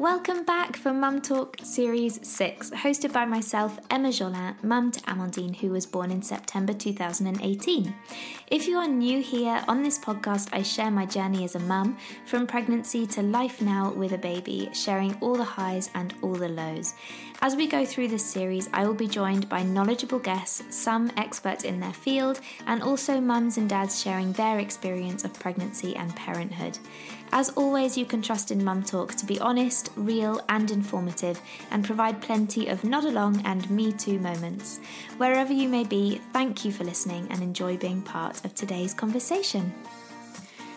Welcome back for Mum Talk Series 6, hosted by myself, Emma Jolin, mum to Amandine, who was born in September 2018. If you are new here, on this podcast, I share my journey as a mum, from pregnancy to life now with a baby, sharing all the highs and all the lows. As we go through this series, I will be joined by knowledgeable guests, some experts in their field, and also mums and dads sharing their experience of pregnancy and parenthood. As always, you can trust in Mum Talk to be honest, real, and informative, and provide plenty of nod along and me too moments. Wherever you may be, thank you for listening and enjoy being part of today's conversation.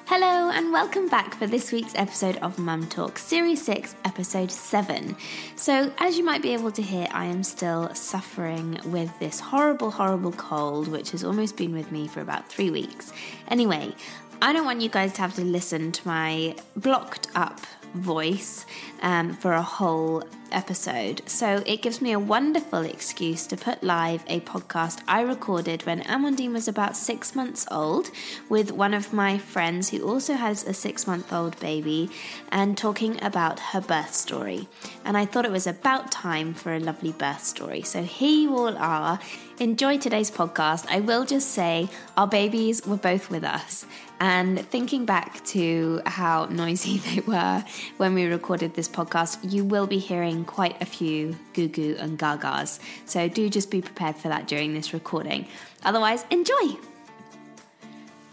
Hello, and welcome back for this week's episode of Mum Talk, Series 6, Episode 7. So, as you might be able to hear, I am still suffering with this horrible, horrible cold, which has almost been with me for about three weeks. Anyway, I don't want you guys to have to listen to my blocked up voice um, for a whole episode. So it gives me a wonderful excuse to put live a podcast I recorded when Amandine was about six months old with one of my friends who also has a six month old baby and talking about her birth story. And I thought it was about time for a lovely birth story. So here you all are. Enjoy today's podcast. I will just say our babies were both with us. And thinking back to how noisy they were when we recorded this podcast, you will be hearing quite a few goo goo and gagas. So do just be prepared for that during this recording. Otherwise, enjoy!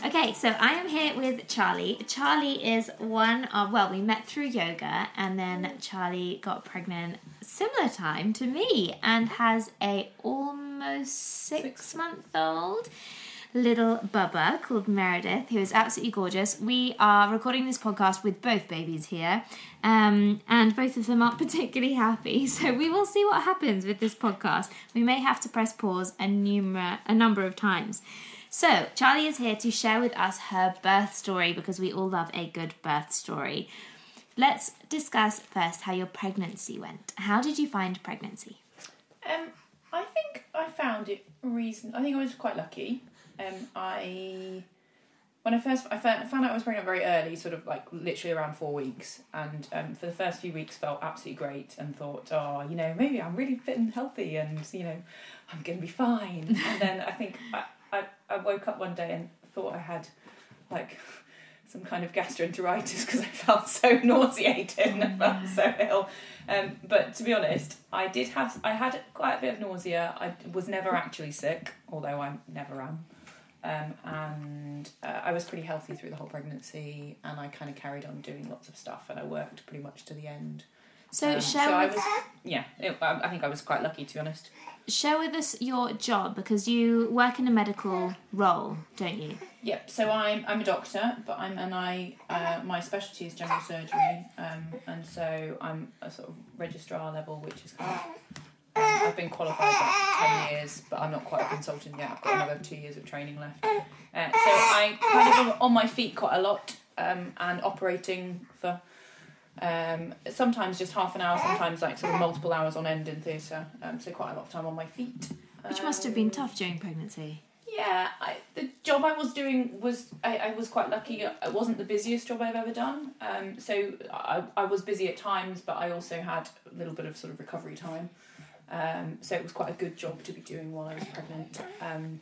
Okay, so I am here with Charlie. Charlie is one of, well, we met through yoga, and then Charlie got pregnant similar time to me and has a almost six, six. month old little Bubba called Meredith, who is absolutely gorgeous. We are recording this podcast with both babies here, um, and both of them aren't particularly happy. So we will see what happens with this podcast. We may have to press pause a, numer- a number of times. So, Charlie is here to share with us her birth story because we all love a good birth story. Let's discuss first how your pregnancy went. How did you find pregnancy? Um, I think I found it reason. I think I was quite lucky. Um, I when I first I found, out I was pregnant very early, sort of like literally around four weeks, and um, for the first few weeks felt absolutely great, and thought, oh, you know, maybe I'm really fit and healthy, and you know, I'm gonna be fine. and then I think I, I, I woke up one day and thought I had like some kind of gastroenteritis because I felt so nauseated and I felt so ill. Um, but to be honest, I did have I had quite a bit of nausea. I was never actually sick, although I never am. Um, and uh, I was pretty healthy through the whole pregnancy, and I kind of carried on doing lots of stuff, and I worked pretty much to the end. So, um, share so with... I was, yeah, it, I think I was quite lucky to be honest. Share with us your job because you work in a medical role, don't you? Yep. So I'm I'm a doctor, but I'm and I uh, my specialty is general surgery, um, and so I'm a sort of registrar level, which is kind of um, I've been qualified for 10 years, but I'm not quite a consultant yet. I've got another two years of training left. Uh, so I kind of on my feet quite a lot um, and operating for um, sometimes just half an hour, sometimes like sort of multiple hours on end in theatre. Um, so quite a lot of time on my feet. Which must have been tough during pregnancy. Yeah, I, the job I was doing was I, I was quite lucky. It wasn't the busiest job I've ever done. Um, so I, I was busy at times, but I also had a little bit of sort of recovery time. Um, so it was quite a good job to be doing while I was pregnant. Um,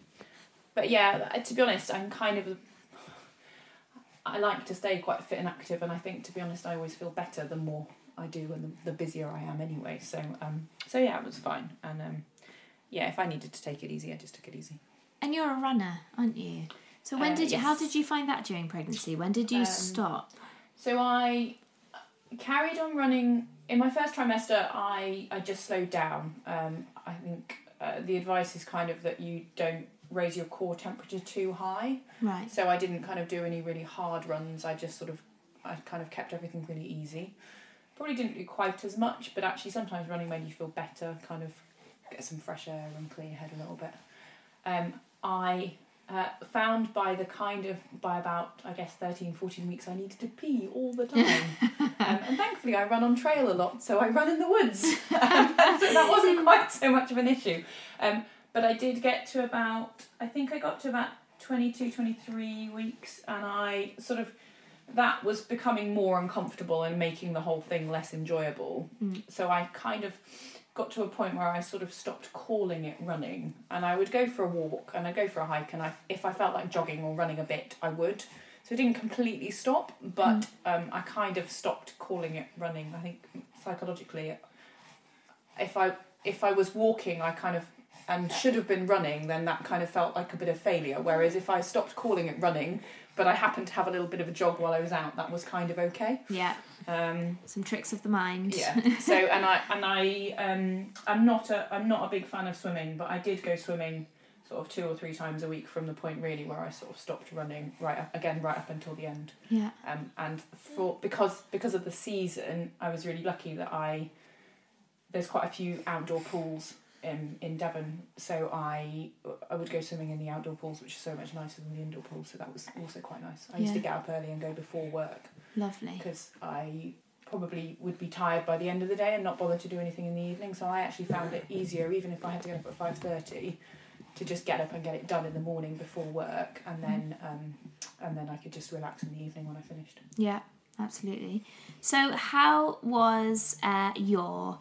but yeah, to be honest, I'm kind of. I like to stay quite fit and active, and I think, to be honest, I always feel better the more I do and the, the busier I am anyway. So, um, so yeah, it was fine. And um, yeah, if I needed to take it easy, I just took it easy. And you're a runner, aren't you? So when uh, did you? Yes. How did you find that during pregnancy? When did you um, stop? So I carried on running in my first trimester. I I just slowed down. Um, I think uh, the advice is kind of that you don't raise your core temperature too high. Right. So I didn't kind of do any really hard runs. I just sort of I kind of kept everything really easy. Probably didn't do quite as much, but actually sometimes running made you feel better. Kind of get some fresh air and clear your head a little bit. Um, I uh, found by the kind of by about I guess 13 14 weeks I needed to pee all the time um, and thankfully I run on trail a lot so I run in the woods um, so that wasn't quite so much of an issue um, but I did get to about I think I got to about 22 23 weeks and I sort of that was becoming more uncomfortable and making the whole thing less enjoyable. Mm. So I kind of got to a point where I sort of stopped calling it running, and I would go for a walk and I'd go for a hike, and I, if I felt like jogging or running a bit, I would. So it didn't completely stop, but um, I kind of stopped calling it running. I think psychologically, if I if I was walking, I kind of and should have been running, then that kind of felt like a bit of failure. Whereas if I stopped calling it running, but I happened to have a little bit of a jog while I was out, that was kind of okay. Yeah. Um, Some tricks of the mind. yeah. So and I and I um I'm not a I'm not a big fan of swimming, but I did go swimming sort of two or three times a week from the point really where I sort of stopped running right up, again right up until the end. Yeah. Um and for because because of the season, I was really lucky that I there's quite a few outdoor pools in in Devon, so I I would go swimming in the outdoor pools, which is so much nicer than the indoor pools. So that was also quite nice. I used to get up early and go before work Lovely. because I probably would be tired by the end of the day and not bother to do anything in the evening. So I actually found it easier, even if I had to get up at five thirty, to just get up and get it done in the morning before work, and then um, and then I could just relax in the evening when I finished. Yeah, absolutely. So, how was uh, your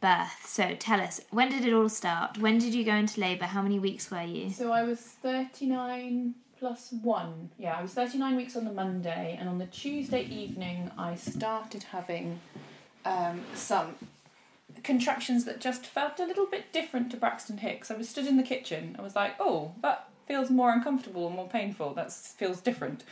birth? So, tell us, when did it all start? When did you go into labour? How many weeks were you? So I was thirty nine plus one. Yeah, I was thirty nine weeks on the Monday, and on the Tuesday evening I started having um, some contractions that just felt a little bit different to Braxton Hicks. I was stood in the kitchen. I was like, oh, that feels more uncomfortable and more painful. That feels different.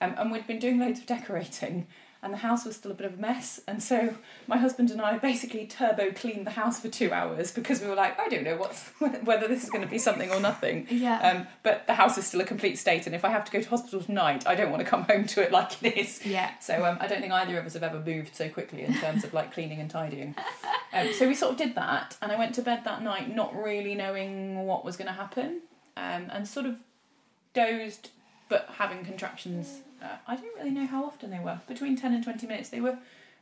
Um, and we'd been doing loads of decorating, and the house was still a bit of a mess. And so my husband and I basically turbo cleaned the house for two hours because we were like, I don't know what's whether this is going to be something or nothing. Yeah. Um, but the house is still a complete state, and if I have to go to hospital tonight, I don't want to come home to it like it is. yeah. So um, I don't think either of us have ever moved so quickly in terms of like cleaning and tidying. Um, so we sort of did that, and I went to bed that night not really knowing what was going to happen, um, and sort of dozed, but having contractions. I don't really know how often they were. Between ten and twenty minutes, they were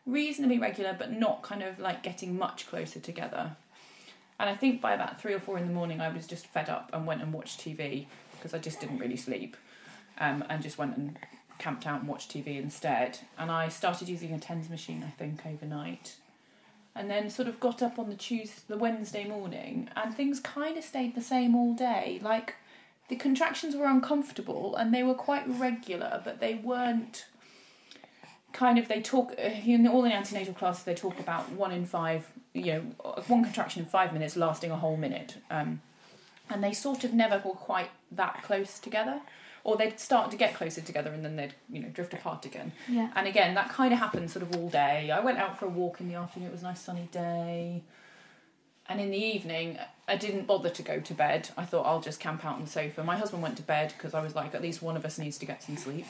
reasonably regular, but not kind of like getting much closer together. And I think by about three or four in the morning, I was just fed up and went and watched TV because I just didn't really sleep, um, and just went and camped out and watched TV instead. And I started using a tens machine, I think, overnight. And then sort of got up on the Tuesday, the Wednesday morning, and things kind of stayed the same all day. Like the contractions were uncomfortable and they were quite regular, but they weren't kind of. They talk uh, in all the antenatal classes. They talk about one in five, you know, one contraction in five minutes lasting a whole minute. Um, and they sort of never were quite that close together or they'd start to get closer together and then they'd you know drift apart again Yeah. and again that kind of happened sort of all day i went out for a walk in the afternoon it was a nice sunny day and in the evening i didn't bother to go to bed i thought i'll just camp out on the sofa my husband went to bed because i was like at least one of us needs to get some sleep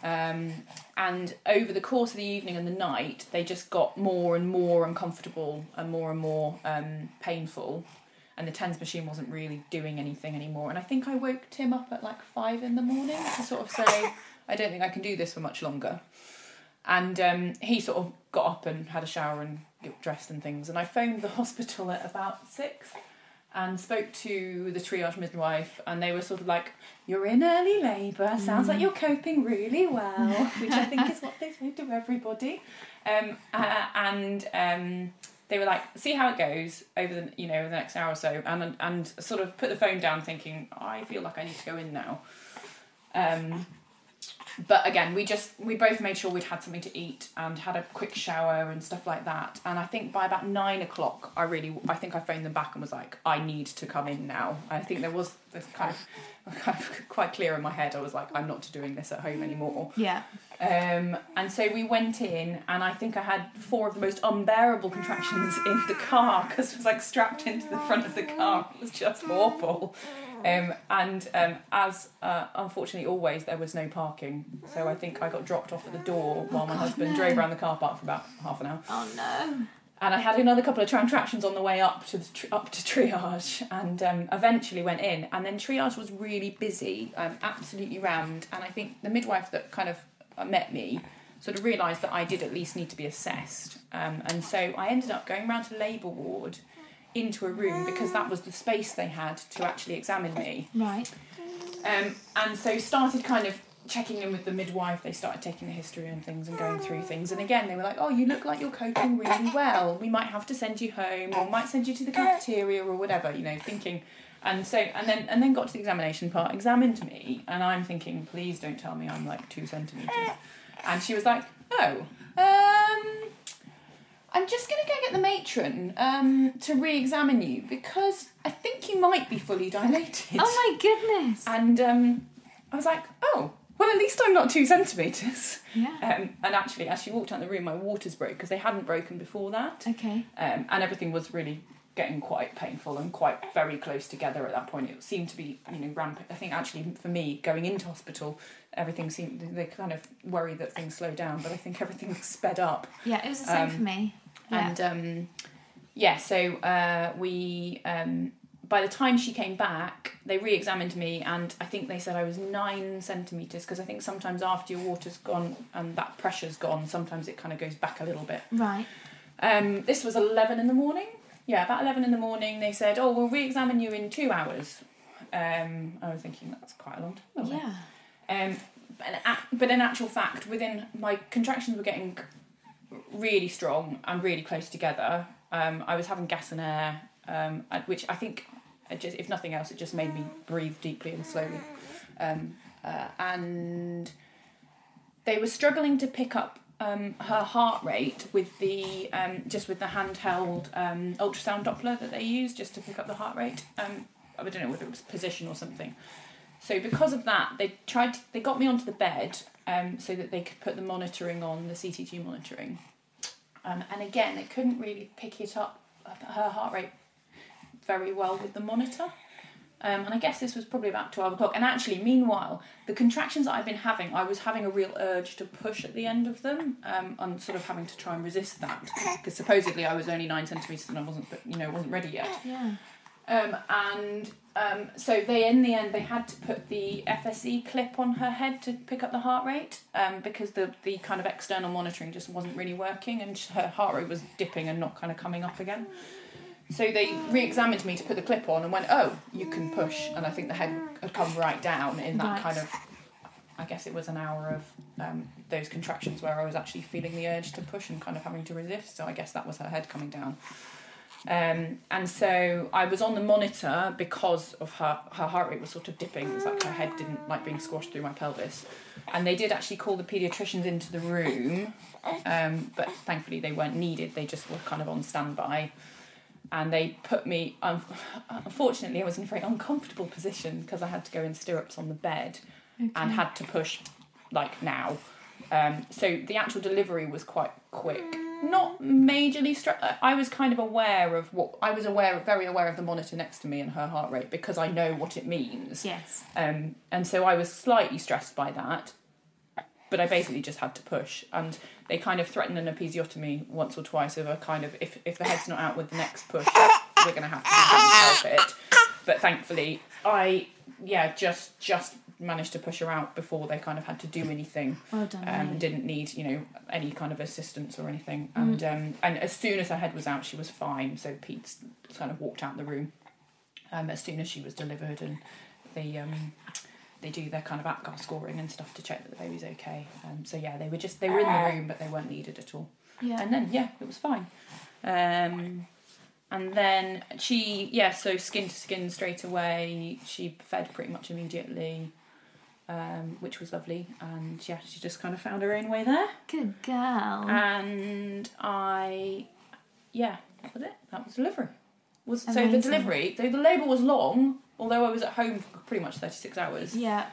um, and over the course of the evening and the night they just got more and more uncomfortable and more and more um, painful and the tens machine wasn't really doing anything anymore. And I think I woke Tim up at like five in the morning to sort of say, I don't think I can do this for much longer. And um, he sort of got up and had a shower and got dressed and things. And I phoned the hospital at about six and spoke to the triage midwife, and they were sort of like, You're in early labour, sounds like you're coping really well, which I think is what they say to everybody. Um, uh, and um, they were like, see how it goes over the you know the next hour or so, and and sort of put the phone down, thinking I feel like I need to go in now. Um, but again, we just we both made sure we'd had something to eat and had a quick shower and stuff like that. And I think by about nine o'clock, I really I think I phoned them back and was like, I need to come in now. I think there was this kind of kind of quite clear in my head. I was like, I'm not doing this at home anymore. Yeah. Um, and so we went in, and I think I had four of the most unbearable contractions in the car because it was like strapped into the front of the car. It was just awful. Um, and um, as uh, unfortunately always, there was no parking, so I think I got dropped off at the door while my husband drove around the car park for about half an hour. Oh no. And I had another couple of contractions on the way up to the up to triage, and um, eventually went in. And then triage was really busy, um, absolutely rammed. And I think the midwife that kind of uh, met me sort of realised that I did at least need to be assessed. Um, and so I ended up going round to labour ward into a room because that was the space they had to actually examine me. Right. Um, and so started kind of checking in with the midwife, they started taking the history and things and going through things. And again, they were like, "Oh, you look like you're coping really well. We might have to send you home, or might send you to the cafeteria, or whatever." You know, thinking. And so, and then, and then got to the examination part, examined me, and I'm thinking, please don't tell me I'm like two centimeters. And she was like, oh, um, I'm just going to go get the matron um, to re-examine you because I think you might be fully dilated. Oh my goodness. And um, I was like, oh, well, at least I'm not two centimetres. Yeah. Um, and actually, as she walked out the room, my waters broke because they hadn't broken before that. Okay. Um, and everything was really getting quite painful and quite very close together at that point. It seemed to be, you know, rampant. I think actually for me, going into hospital, everything seemed, they kind of worry that things slow down, but I think everything sped up. Yeah, it was the same Um, for me. Yeah. And um, yeah, so uh, we, um, by the time she came back, they re examined me, and I think they said I was nine centimetres because I think sometimes after your water's gone and that pressure's gone, sometimes it kind of goes back a little bit. right. Um, this was 11 in the morning. Yeah, about 11 in the morning, they said, Oh, we'll re examine you in two hours. Um, I was thinking that's quite a long time. Yeah. Um, but, in actual fact, within my contractions were getting really strong and really close together. Um, I was having gas and air, um, which I think, just, if nothing else, it just made me breathe deeply and slowly. Um, uh, and they were struggling to pick up um, her heart rate with the um, just with the handheld um, ultrasound Doppler that they use just to pick up the heart rate. Um, I don't know whether it was position or something. So because of that, they tried. To, they got me onto the bed um, so that they could put the monitoring on the CTG monitoring. Um, and again, they couldn't really pick it up her heart rate very well with the monitor. Um, and I guess this was probably about 12 o'clock. And actually, meanwhile, the contractions that I've been having, I was having a real urge to push at the end of them um, and sort of having to try and resist that. Because supposedly I was only nine centimetres and I wasn't, you know, wasn't ready yet. Yeah. Um, and um, so they, in the end, they had to put the FSE clip on her head to pick up the heart rate um, because the, the kind of external monitoring just wasn't really working and her heart rate was dipping and not kind of coming up again. So they re-examined me to put the clip on and went, "Oh, you can push." And I think the head had come right down in that Right. kind of. I guess it was an hour of um, those contractions where I was actually feeling the urge to push and kind of having to resist. So I guess that was her head coming down. Um, and so I was on the monitor because of her her heart rate was sort of dipping. It was like her head didn't like being squashed through my pelvis. And they did actually call the paediatricians into the room, um, but thankfully they weren't needed. They just were kind of on standby. And they put me. Um, unfortunately, I was in a very uncomfortable position because I had to go in stirrups on the bed and had to push like now. Um, so the actual delivery was quite quick. Not majorly stressed. I was kind of aware of what I was aware, very aware of the monitor next to me and her heart rate because I know what it means. Yes. Um, and so I was slightly stressed by that, but I basically just had to push. And they kind of threatened an episiotomy once or twice of a kind of if if the head's not out with the next push, we're going to have to help it. But thankfully, I yeah just just managed to push her out before they kind of had to do anything. Well done. Um, didn't need you know any kind of assistance or anything. And um, and as soon as her head was out, she was fine. So paeds kind of walked out the room um, as soon as she was delivered, and the um, they do their kind of APGAR scoring and stuff to check that the baby's okay. Um, so yeah, they were just they were in the room, but they weren't needed at all. Yeah. And then yeah, it was fine. Um, and then she yeah, so skin to skin straight away. She fed pretty much immediately. Um, which was lovely, and yeah, she just kind of found her own way there. Good girl. And I, yeah, that was it. That was delivery. Was so the delivery. Though the labour was long, although I was at home for pretty much thirty six hours. yeah.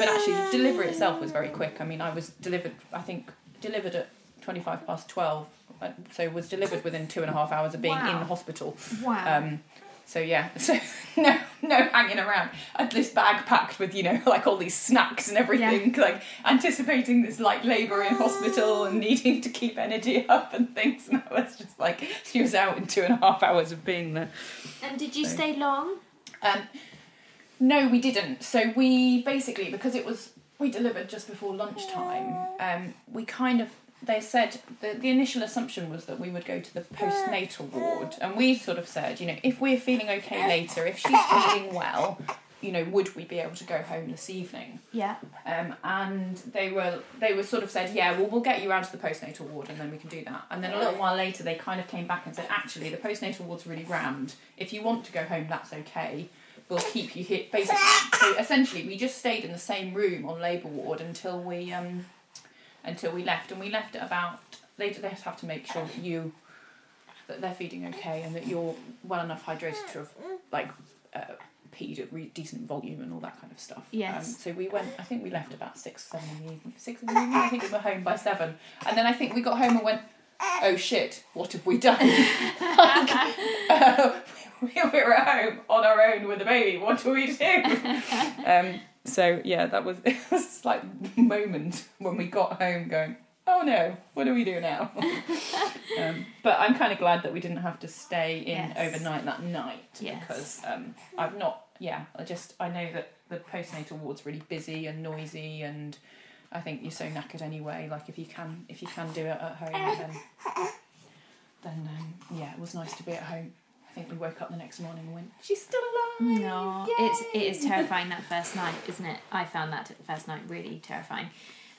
But actually, the delivery itself was very quick. I mean, I was delivered. I think delivered at twenty five past twelve. uh, So was delivered within two and a half hours of being Wow. in hospital. Wow. Um, so yeah, so no, no hanging around. I had this bag packed with you know like all these snacks and everything, like anticipating this like labour in hospital and needing to keep energy up and things. And I was just like, she was out in two and a half hours of being there. and did you so- stay long? Um, no, we didn't. So we basically because it was we delivered just before lunchtime. Um, we kind of they said the the initial assumption was that we would go to the postnatal ward, and we sort of said, you know, if we're feeling okay later, if she's feeling well, you know, would we be able to go home this evening? Yeah. Um, and they were they were sort of said, yeah, well, we'll get you out to the postnatal ward, and then we can do that. And then a little while later, they kind of came back and said, actually, the postnatal ward's really rammed. If you want to go home, that's okay. We'll keep you here. Basically, so essentially, we just stayed in the same room on labour ward until we um, until we left, and we left at about. They they just have to make sure that you that they're feeding okay and that you're well enough hydrated to have like uh, peed at re- decent volume and all that kind of stuff. Yes. Um, so we went. I think we left about six, seven in the evening. Six in the evening. I think we were home by seven, and then I think we got home and went. Oh shit! What have we done? like, uh, we were at home on our own with a baby. What do we do? um, so yeah, that was it was a slight moment when we got home, going, "Oh no, what do we do now?" um, but I'm kind of glad that we didn't have to stay in Yes. overnight that night Yes. because um, I've not. Yeah, I just I know that the postnatal ward's really busy and noisy, and I think you're so knackered anyway. Like if you can if you can do it at home, then then um, yeah, it was nice to be at home. I think we woke up the next morning and went, "She's still alive." No, it's it is terrifying that first night, isn't it? I found that first night really terrifying.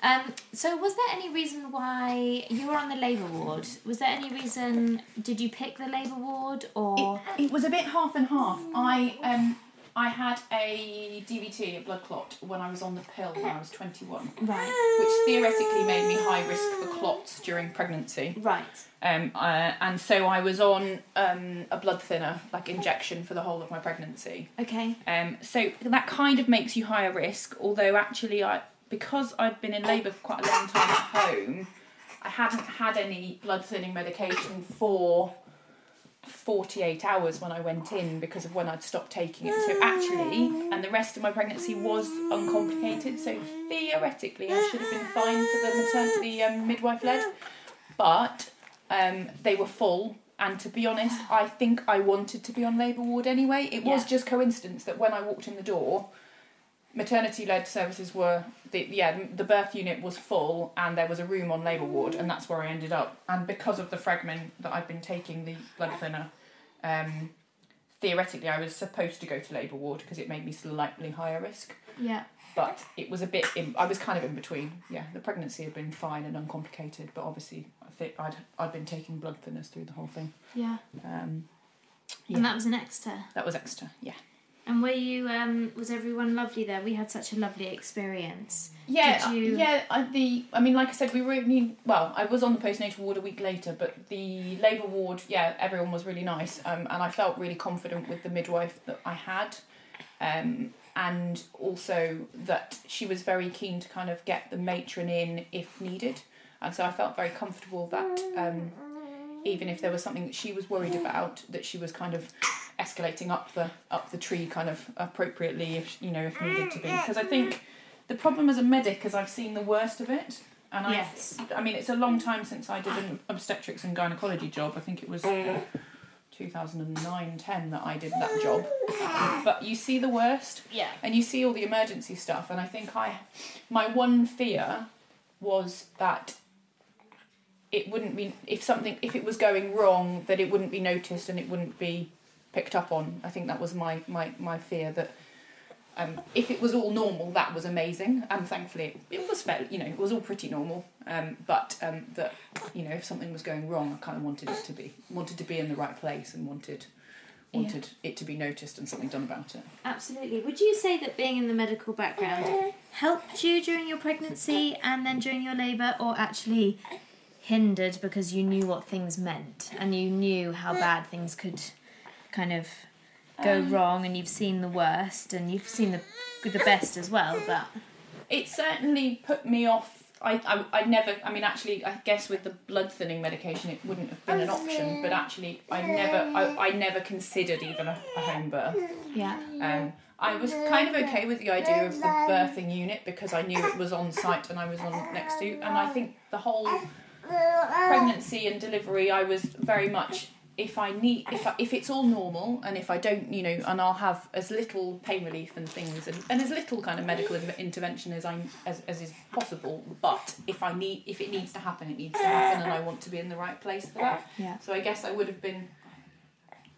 Um, so was there any reason why you were on the labour ward? Was there any reason? Did you pick the labour ward or? It, it was a bit half and half. I um I had a DVT, a blood clot, when I was on the pill when I was 21, Right. which theoretically made me high risk for clots during pregnancy. Right. Um, uh, and so I was on um, a blood thinner, like injection, for the whole of my pregnancy. Okay. Um, so that kind of makes you higher risk, although actually I because I'd been in labour for quite a long time at home, I hadn't had any blood thinning medication for 48 hours when I went in because of when I'd stopped taking it. So actually, and the rest of my pregnancy was uncomplicated. So theoretically, I should have been fine for the maternity um, midwife led, but um, they were full. And to be honest, I think I wanted to be on labour ward anyway. It was Yeah. just coincidence that when I walked in the door, maternity led services were the yeah the birth unit was full and there was a room on labour ward and that's where I ended up and because of the Fragmin that I've been taking the blood thinner um theoretically I was supposed to go to labour ward because it made me slightly higher risk Yeah. but it was a bit in, I was kind of in between yeah the pregnancy had been fine and uncomplicated but obviously I think I'd I'd been taking blood thinners through the whole thing Yeah. um Yeah. And that was an Exeter. that was extra yeah And were you? Um, was everyone lovely there? We had such a lovely experience. Yeah, Did you- yeah. I, the I mean, like I said, we were only well. I was on the postnatal ward a week later, but the labour ward, yeah, everyone was really nice, um, and I felt really confident with the midwife that I had, um, and also that she was very keen to kind of get the matron in if needed, and so I felt very comfortable that um, even if there was something that she was worried about, that she was kind of escalating up the up the tree kind of appropriately if you know if needed to be. Mm, because I think the problem as a medic is I've seen the worst of it and I Yes. I mean it's a long time since I did an obstetrics and gynecology job. I think it was 2009 10 that I did that job. But you see the worst? Yeah. and you see all the emergency stuff and i think i my one fear was that it wouldn't be if something if it was going wrong that it wouldn't be noticed and it wouldn't be picked up on. I think that was my my, my fear that um, if it was all normal that was amazing. And thankfully it, it was fairly you know it was all pretty normal. Um, but um, that you know if something was going wrong i kind of wanted it to be wanted to be in the right place and wanted Yeah. wanted it to be noticed and something done about it. Absolutely. Would you say that being in the medical background helped you during your pregnancy and then during your labour, or actually hindered because you knew what things meant and you knew how bad things could kind of go Um, wrong, and you've seen the worst and you've seen the the best as well? But it certainly put me off. I, I, I never, I mean, actually, I guess with the blood thinning medication, it wouldn't have been an option, but actually, I never, I, I never considered even a, a home birth. yeah, Um, I was kind of okay with the idea of the birthing unit because I knew it was on site and I was on next to, and I think the whole pregnancy and delivery, I was very much if I need if I, if it's all normal and if I don't, you know, and I'll have as little pain relief and things and, and as little kind of medical in- intervention as I as, as is possible. But if I need if it needs to happen, it needs to happen, and I want to be in the right place for that. yeah, So I guess I would have been,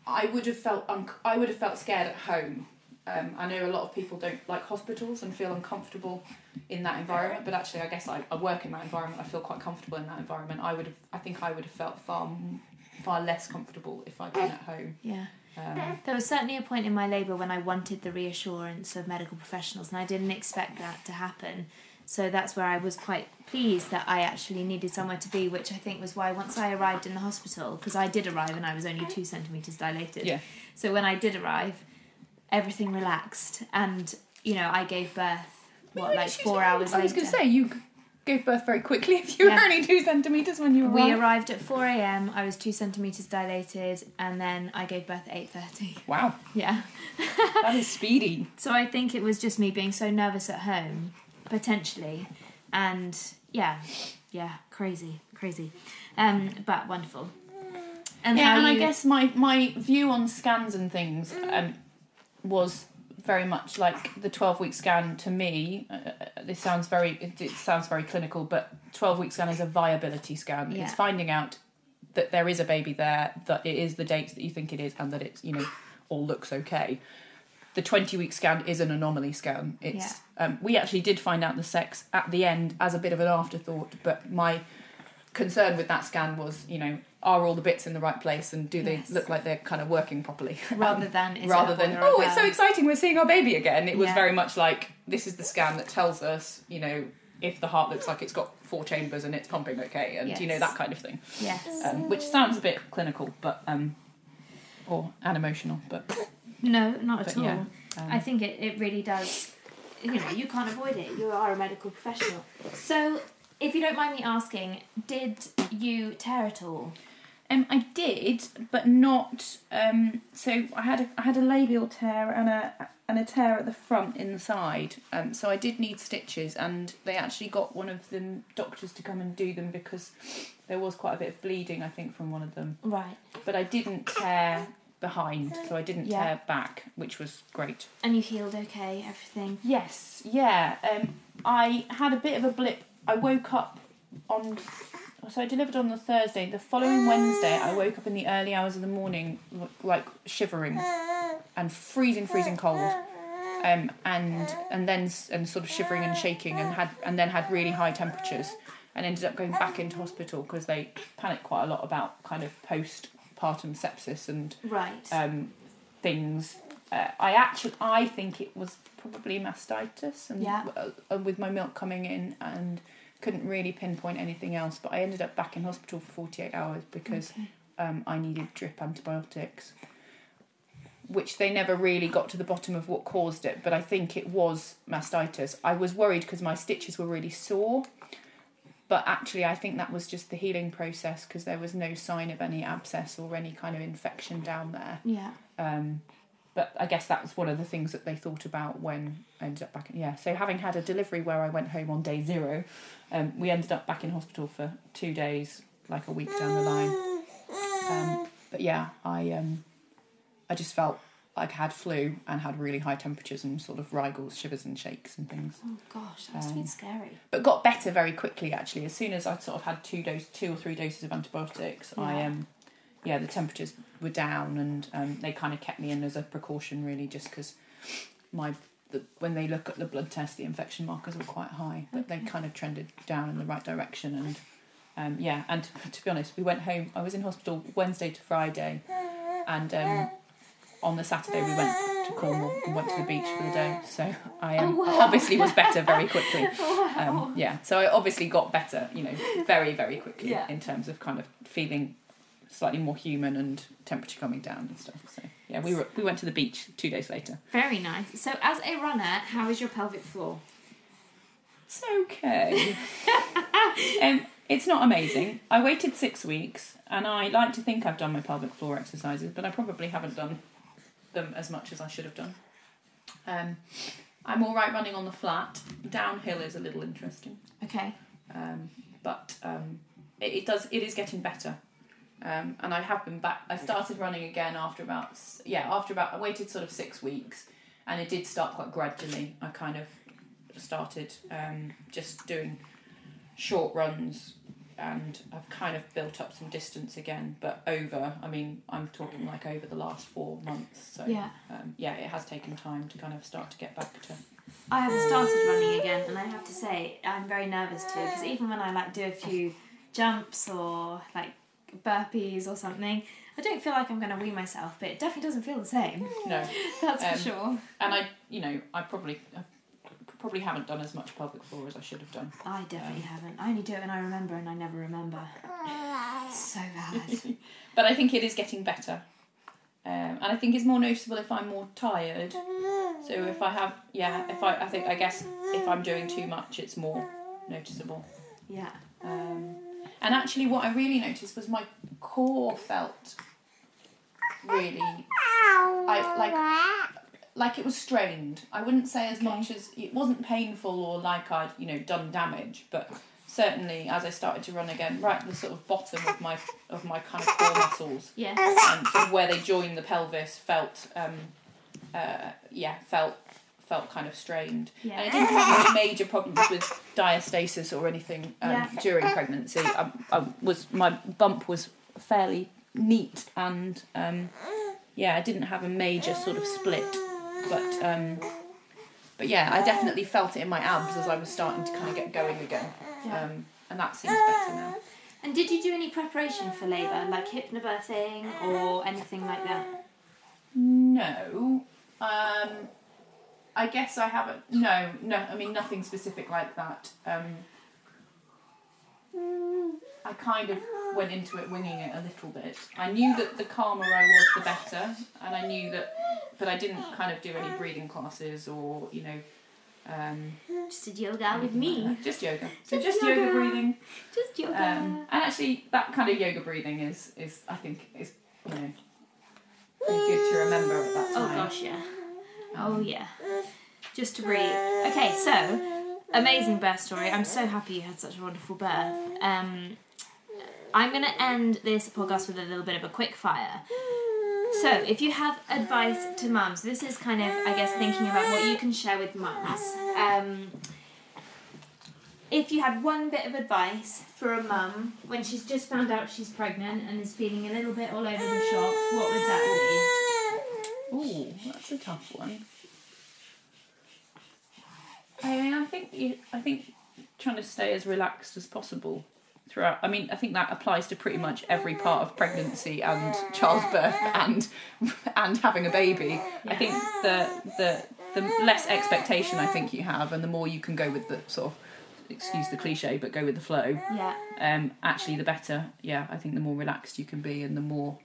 I would have felt, un- I would have felt scared at home Um, I know a lot of people don't like hospitals and feel uncomfortable in that environment, but actually, I guess I, I work in that environment. I feel quite comfortable in that environment. I would have, I think, I would have felt far, far less comfortable if I'd been at home. Yeah. Um, There was certainly a point in my labour when I wanted the reassurance of medical professionals, and I didn't expect that to happen. So that's where I was quite pleased that I actually needed somewhere to be, which I think was why once I arrived in the hospital, because I did arrive and I was only two centimetres dilated. Yeah. So when I did arrive, everything relaxed, and you know I gave birth what like four hours I was going to say you gave birth very quickly if you Yeah. were only two centimeters when you we arrived. arrived at four a.m. I was two centimeters dilated, and then I gave birth at eight thirty. Wow, Yeah. that is speedy. So I think it was just me being so nervous at home, potentially, and yeah, yeah, crazy, crazy, um, but wonderful. And yeah, how and I guess my my view on scans and things um, was very much like the twelve week scan to me. Uh, uh, this sounds very it, it sounds very clinical, but twelve week scan is a viability scan. Yeah. It's finding out that there is a baby there, that it is the dates that you think it is, and that it's you know all looks okay. The twenty week scan is an anomaly scan. It's um, we actually did find out the sex at the end as a bit of an afterthought, but my concern with that scan was, you know, are all the bits in the right place and do they Yes. look like they're kind of working properly? rather than is rather than oh, it's so exciting, we're seeing our baby again. It was Yeah. very much like this is the scan that tells us, you know, if the heart looks like it's got four chambers and it's pumping okay, and you know that kind of thing, yes, um, which sounds a bit clinical, but um, or unemotional, but, no, not at all. yeah. Um, I think it, it really does. You know, you can't avoid it. You are a medical professional. So, if you don't mind me asking, did you tear at all? Um, I did, but not. Um, so I had a, I had a labial tear and a and a tear at the front inside. Um, so I did need stitches, and they actually got one of the doctors to come and do them because there was quite a bit of bleeding, I think, from one of them. Right. But I didn't tear behind, so I didn't Yeah. tear back, which was great. And you healed okay, everything? Yes, yeah. Um, I had a bit of a blip. I woke up on. So I delivered on the Thursday. The following Wednesday, I woke up in the early hours of the morning, like shivering and freezing, freezing cold. Um, and and then and sort of shivering and shaking, and had and then had really high temperatures, and ended up going back into hospital because they panicked quite a lot about kind of postpartum sepsis and Right. um, things. Uh, I actually, I think it was probably mastitis, and Yeah. uh, with my milk coming in, and couldn't really pinpoint anything else. But I ended up back in hospital for forty eight hours because Okay. um, I needed drip antibiotics, which they never really got to the bottom of what caused it. But I think it was mastitis. I was worried because my stitches were really sore. But actually, I think that was just the healing process because there was no sign of any abscess or any kind of infection down there. Yeah. Um, but I guess that was one of the things that they thought about when I ended up back in yeah. So having had a delivery where I went home on day zero, um, we ended up back in hospital for two days, like a week down the line. Um, but yeah, I um, I just felt like I had flu and had really high temperatures and sort of rigors, shivers and shakes and things. Oh gosh, that must have been Um, scary. But got better very quickly actually. As soon as I sort of had two dose, two or three doses of antibiotics, I Yeah. um, yeah, the temperatures were down and um, they kind of kept me in as a precaution really, just because my the, when they look at the blood test, the infection markers were quite high, but they kind of trended down in the right direction and. Um, yeah, and to, be honest, we went home. I was in hospital Wednesday to Friday, and um, on the Saturday we went to Cornwall and went to the beach for the day. So I um, Oh, wow. obviously was better very quickly. Wow. Um, yeah, so I obviously got better, you know, very, very quickly Yeah. in terms of kind of feeling slightly more human and temperature coming down and stuff. So yeah, we were we went to the beach two days later. Very nice. So, as a runner, how is your pelvic floor? It's okay. um, it's not amazing. I waited six weeks, and I like to think I've done my pelvic floor exercises, but I probably haven't done them as much as I should have done. Um, I'm all right running on the flat. Downhill is a little interesting. Okay. um, but um, it, it does it is getting better um, and I have been back I started running again after about yeah after about I waited sort of six weeks and it did start quite gradually I kind of started um, just doing short runs and I've kind of built up some distance again. But over, I mean, I'm talking like over the last four months. So Yeah. um, yeah, it has taken time to kind of start to get back to. I haven't started running again, and I have to say I'm very nervous too because even when I like do a few jumps or like burpees or something, I don't feel like I'm going to wee myself, but it definitely doesn't feel the same. No, That's Um, for sure. and I, you know, I probably I probably haven't done as much pelvic floor as I should have done. I definitely haven't. I only do it when I remember, and I never remember. So bad. but I think it is getting better. Um, and I think it's more noticeable if I'm more tired. So if I have, yeah, if I, I think, I guess if I'm doing too much, it's more noticeable. Yeah. Um, and actually, what I really noticed was my core felt really, I like, like it was strained. I wouldn't say as Okay. much as it wasn't painful or like I'd, you know, done damage, but certainly as I started to run again, right at the sort of bottom of my of my kind of core muscles, Yeah. and sort of where they join the pelvis, felt, um, uh, yeah, felt felt kind of strained. And I didn't have any major problems with diastasis or anything um, Yeah. during pregnancy. I, I was my bump was fairly neat, and um, yeah, I didn't have a major sort of split, but um, but yeah, I definitely felt it in my abs as I was starting to kind of get going again, Yeah. um, and that seems better now. And did you do any preparation for labour, like hypnobirthing or anything like that? No. Um, I guess I haven't. No, no. I mean, nothing specific like that. Um, I kind of went into it winging it a little bit. I knew that the calmer I was, the better, and I knew that, but I didn't kind of do any breathing classes or you know. Um, Just did yoga with anything like me. Just yoga. So Just just yoga, yoga. breathing. Just yoga. Um, and actually, that kind of yoga breathing is is I think is you know pretty good to remember at that time. oh gosh, yeah. Oh yeah. Just to breathe. Okay, so amazing birth story. I'm so happy you had such a wonderful birth. Um, I'm to end this podcast with a little bit of a quick fire. So, if you have advice to mums, this is kind of, I guess, thinking about what you can share with mums. Um, if you had one bit of advice for a mum when she's just found out she's pregnant and is feeling a little bit all over the shop, what would that be? Ooh, that's a tough one. I mean, I think you, I think trying to stay as relaxed as possible throughout. I mean, I think that applies to pretty much every part of pregnancy and childbirth and and having a baby. I think the the the less expectation I think you have, and the more you can go with the sort of excuse the cliche, but go with the flow. Yeah. Um, actually, the better. Yeah, I think the more relaxed you can be, and the more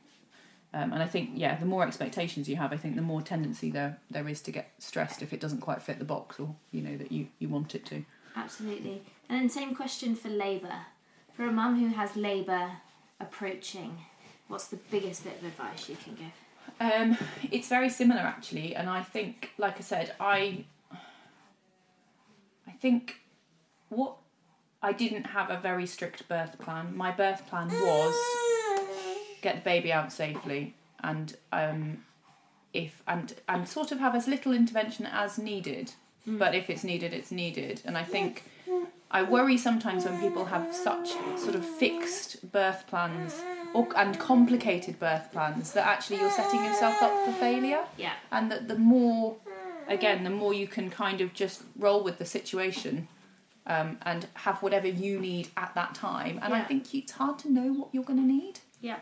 um, and I think, yeah, the more expectations you have, I think the more tendency there there is to get stressed if it doesn't quite fit the box or you know that you you want it to. Absolutely. And then same question for labour. For a mum who has labour approaching, what's the biggest bit of advice you can give? Um, it's very similar actually, and I think, like I said, I I think what I didn't have a very strict birth plan. My birth plan was get the baby out safely and um, if and and sort of have as little intervention as needed. But if it's needed, it's needed. And I think I worry sometimes when people have such sort of fixed birth plans or, and complicated birth plans that actually you're setting yourself up for failure. Yeah. And that the more, again, the more you can kind of just roll with the situation um, and have whatever you need at that time. And I think it's hard to know what you're going to need. Yeah.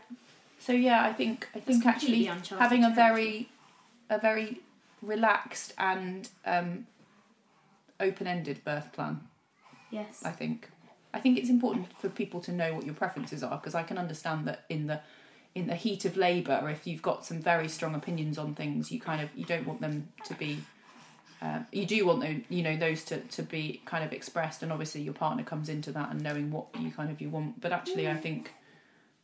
So yeah, I think I think actually having a very a very relaxed and um, open-ended birth plan. Yes. I think I think it's important for people to know what your preferences are because I can understand that in the in the heat of labour, if you've got some very strong opinions on things, you kind of you don't want them to be. Um, you do want those, you know, those to, to be kind of expressed, and obviously your partner comes into that and knowing what you kind of you want. But actually, I think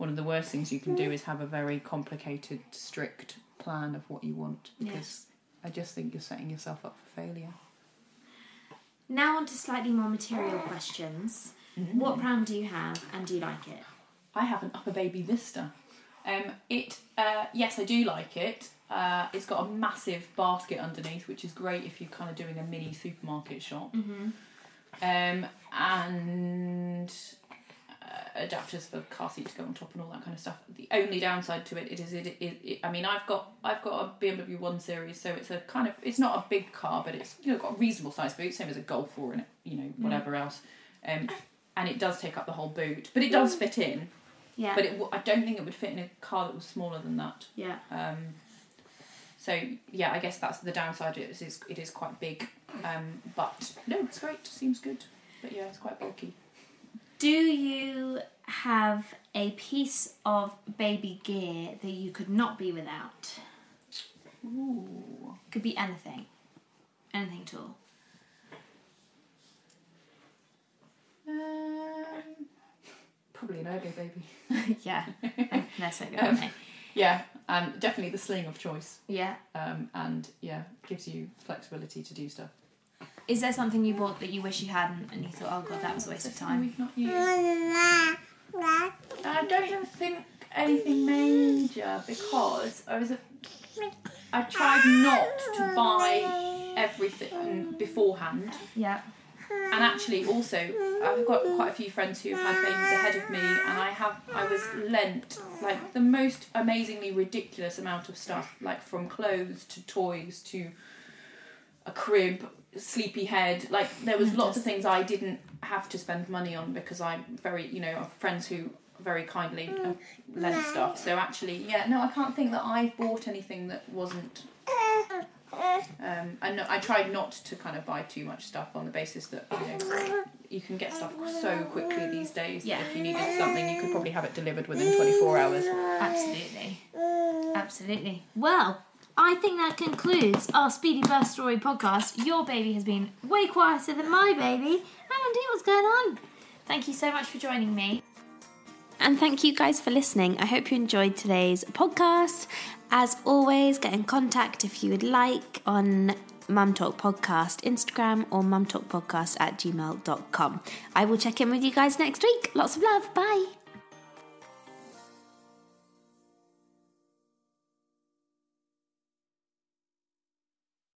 one of the worst things you can do is have a very complicated, strict plan of what you want because Yes. I just think you're setting yourself up for failure. Now on to slightly more material questions. What brand do you have and do you like it? I have an UPPAbaby Vista. Um, it uh, yes, I do like it. Uh, it's got a massive basket underneath, which is great if you're kind of doing a mini supermarket shop. Mm-hmm. Um, and adapters for car seat to go on top and all that kind of stuff. The only downside to it, it is it, it, it I mean I've got I've got a BMW One Series, so it's a kind of it's not a big car, but it's you know got a reasonable size boot, same as a Golf or an, you know whatever else, um, and it does take up the whole boot, but it does fit in. Yeah. But it, I don't think it would fit in a car that was smaller than that. yeah. Um, so yeah, I guess that's the downside. It is it is quite big, um, but no, it's great. Seems good, but yeah, it's quite bulky. Do you have a piece of baby gear that you could not be without? Ooh. Could be anything. Anything at all. Um, probably an Ergobaby. yeah. So good. Um, aren't they? Yeah, and definitely the sling of choice. Yeah. Um, and yeah, gives you flexibility to do stuff. Is there something you bought that you wish you hadn't and you thought, oh god, that was a waste of time? We've not used. I don't think anything major because I was a. I tried not to buy everything beforehand, Yeah. and actually also I've got quite a few friends who've had babies ahead of me, and I have I was lent like the most amazingly ridiculous amount of stuff, like from clothes to toys to a crib, sleepy head. Like there was lots of things I didn't have to spend money on because I'm very you know I have friends who very kindly uh, lent stuff. So actually, yeah, no, I can't think that i've bought anything that wasn't. Um, and no, I tried not to kind of buy too much stuff on the basis that you know you can get stuff so quickly these days. Yeah. If you needed something, you could probably have it delivered within twenty four hours. Absolutely. Absolutely. Well, I think that concludes our Speedy Birth Story podcast. Your baby has been way quieter than my baby. Andy, what's going on? Thank you so much for joining me. And thank you guys for listening. I hope you enjoyed today's podcast. As always, get in contact if you would like on Mum Talk Podcast Instagram or mumtalkpodcast at gmail.com. I will check in with you guys next week. Lots of love. Bye.